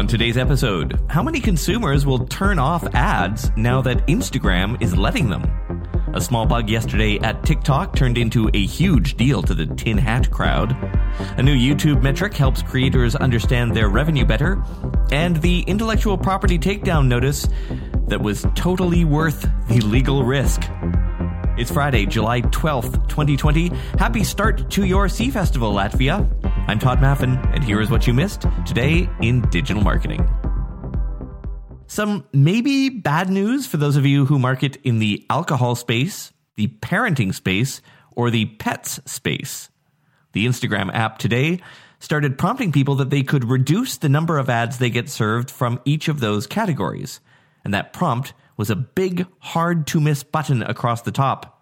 On today's episode, how many consumers will turn off ads now that Instagram is letting them? A small bug yesterday at TikTok turned into a huge deal to the tin hat crowd. A new YouTube metric helps creators understand their revenue better. And the intellectual property takedown notice that was totally worth the legal risk. It's Friday, July 12th, 2020. Happy start to your Sea Festival, Latvia. I'm Todd Maffin, and here is what you missed today in digital marketing. Some maybe bad news for those of you who market in the alcohol space, the parenting space, or the pets space. The Instagram app today started prompting people that they could reduce the number of ads they get served from each of those categories. And that prompt was a big, hard to miss button across the top.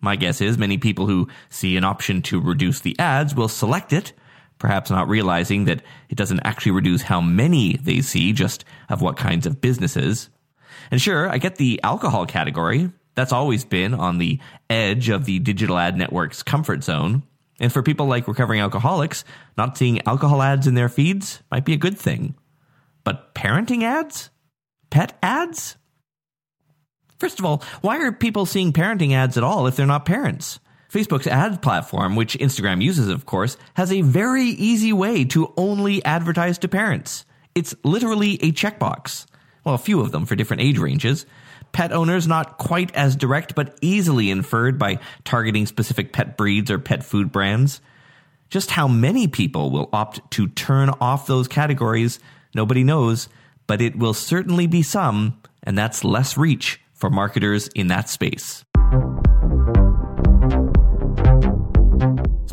My guess is many people who see an option to reduce the ads will select it, perhaps not realizing that it doesn't actually reduce how many they see, just of what kinds of businesses. And sure, I get the alcohol category. That's always been on the edge of the digital ad network's comfort zone. And for people like recovering alcoholics, not seeing alcohol ads in their feeds might be a good thing. But parenting ads? Pet ads? First of all, why are people seeing parenting ads at all if they're not parents? Facebook's ad platform, which Instagram uses, of course, has a very easy way to only advertise to parents. It's literally a checkbox. Well, a few of them for different age ranges. Pet owners not quite as direct, but easily inferred by targeting specific pet breeds or pet food brands. Just how many people will opt to turn off those categories, nobody knows, but it will certainly be some, and that's less reach for marketers in that space.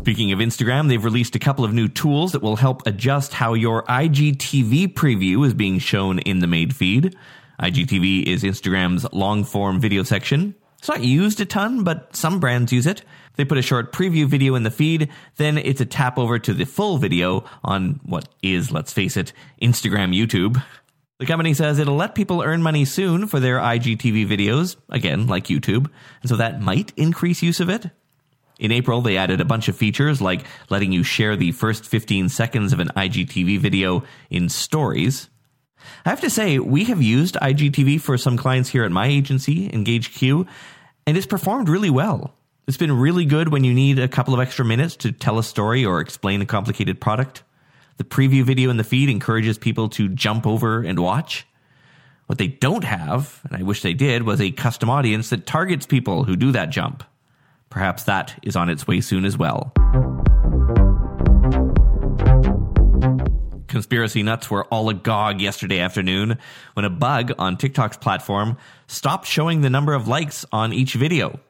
Speaking of Instagram, they've released a couple of new tools that will help adjust how your IGTV preview is being shown in the main feed. IGTV is Instagram's long form video section. It's not used a ton, but some brands use it. They put a short preview video in the feed, then it's a tap over to the full video on what is, let's face it, Instagram YouTube. The company says it'll let people earn money soon for their IGTV videos, again, like YouTube, and so that might increase use of it. In April, they added a bunch of features like letting you share the first 15 seconds of an IGTV video in stories. I have to say, we have used IGTV for some clients here at my agency, EngageQ, and it's performed really well. It's been really good when you need a couple of extra minutes to tell a story or explain a complicated product. The preview video in the feed encourages people to jump over and watch. What they don't have, and I wish they did, was a custom audience that targets people who do that jump. Perhaps that is on its way soon as well. Conspiracy nuts were all agog yesterday afternoon when a bug on TikTok's platform stopped showing the number of likes on each video.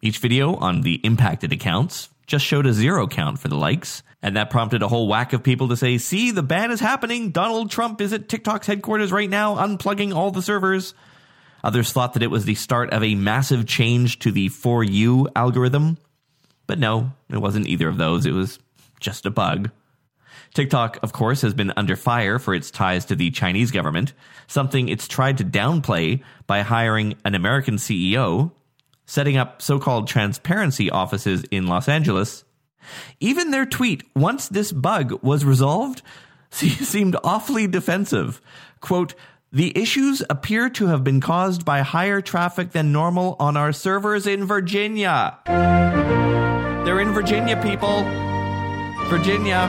Each video on the impacted accounts just showed a zero count for the likes, and that prompted a whole whack of people to say, See, the ban is happening. Donald Trump is at TikTok's headquarters right now, unplugging all the servers. Others thought that it was the start of a massive change to the For You algorithm. But no, it wasn't either of those. It was just a bug. TikTok, of course, has been under fire for its ties to the Chinese government, something it's tried to downplay by hiring an American CEO, setting up so called transparency offices in Los Angeles. Even their tweet, once this bug was resolved, seemed awfully defensive. Quote, the issues appear to have been caused by higher traffic than normal on our servers in Virginia. They're in Virginia, people. Virginia.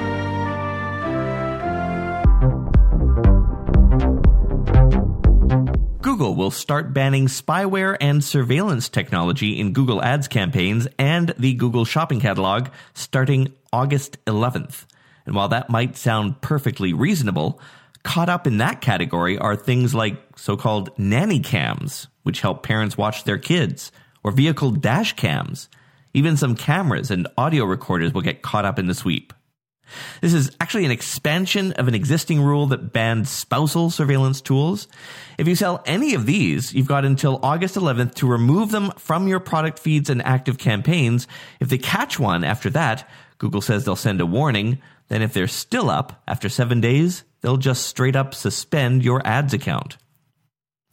Google will start banning spyware and surveillance technology in Google Ads campaigns and the Google Shopping Catalog starting August 11th. And while that might sound perfectly reasonable, Caught up in that category are things like so called nanny cams, which help parents watch their kids, or vehicle dash cams. Even some cameras and audio recorders will get caught up in the sweep. This is actually an expansion of an existing rule that banned spousal surveillance tools. If you sell any of these, you've got until August 11th to remove them from your product feeds and active campaigns. If they catch one after that, Google says they'll send a warning. Then if they're still up after seven days, they'll just straight up suspend your ads account.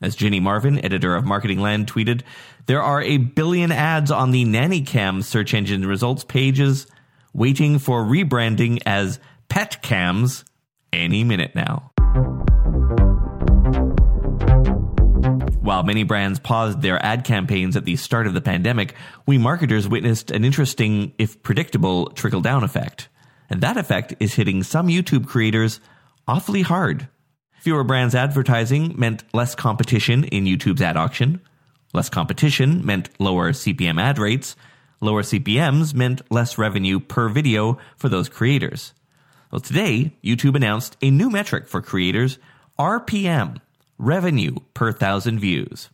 As Ginny Marvin, editor of Marketing Land, tweeted, there are a billion ads on the NannyCam search engine results pages waiting for rebranding as Pet Cams any minute now. While many brands paused their ad campaigns at the start of the pandemic, we marketers witnessed an interesting, if predictable, trickle down effect. And that effect is hitting some YouTube creators awfully hard. Fewer brands advertising meant less competition in YouTube's ad auction. Less competition meant lower CPM ad rates. Lower CPMs meant less revenue per video for those creators. Well, today, YouTube announced a new metric for creators RPM, revenue per thousand views.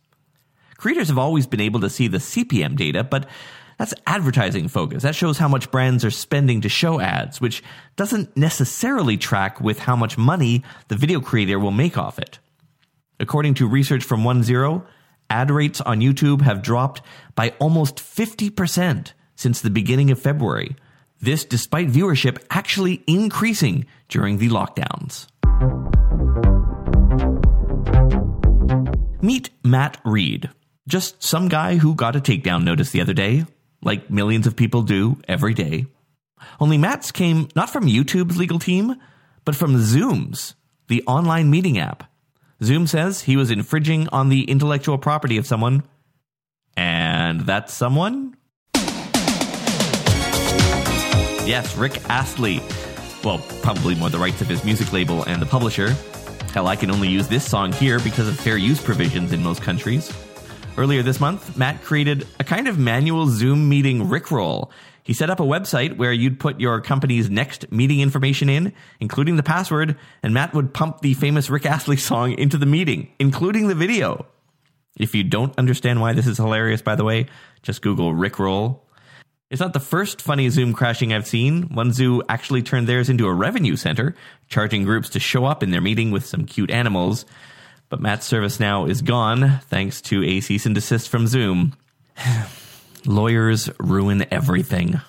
Creators have always been able to see the CPM data, but that's advertising focus. That shows how much brands are spending to show ads, which doesn't necessarily track with how much money the video creator will make off it. According to research from OneZero, ad rates on YouTube have dropped by almost 50% since the beginning of February. This despite viewership actually increasing during the lockdowns. Meet Matt Reed, just some guy who got a takedown notice the other day, like millions of people do every day. Only Matt's came not from YouTube's legal team, but from Zoom's, the online meeting app. Zoom says he was infringing on the intellectual property of someone. And that someone? Yes, Rick Astley. Well, probably more the rights of his music label and the publisher. Hell, I can only use this song here because of fair use provisions in most countries. Earlier this month, Matt created a kind of manual Zoom meeting Rickroll. He set up a website where you'd put your company's next meeting information in, including the password, and Matt would pump the famous Rick Astley song into the meeting, including the video. If you don't understand why this is hilarious, by the way, just Google Rickroll. It's not the first funny Zoom crashing I've seen. One zoo actually turned theirs into a revenue center, charging groups to show up in their meeting with some cute animals. But Matt's service now is gone thanks to a cease and desist from Zoom. Lawyers ruin everything.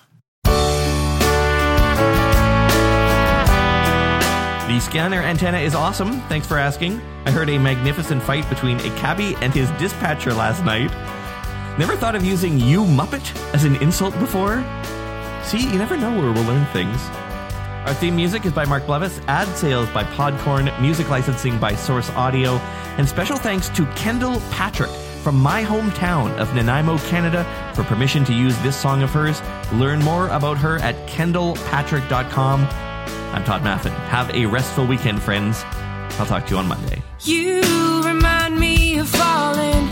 The scanner antenna is awesome. Thanks for asking. I heard a magnificent fight between a cabbie and his dispatcher last night. Never thought of using you Muppet as an insult before? See, you never know where we'll learn things. Our theme music is by Mark Blevis, ad sales by Podcorn, music licensing by Source Audio, and special thanks to Kendall Patrick from my hometown of Nanaimo, Canada, for permission to use this song of hers. Learn more about her at kendallpatrick.com. I'm Todd Maffin. Have a restful weekend, friends. I'll talk to you on Monday. You remind me of falling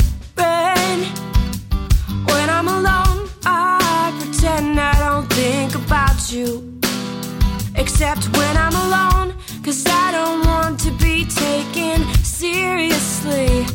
Except when I'm alone, cause I don't want to be taken seriously.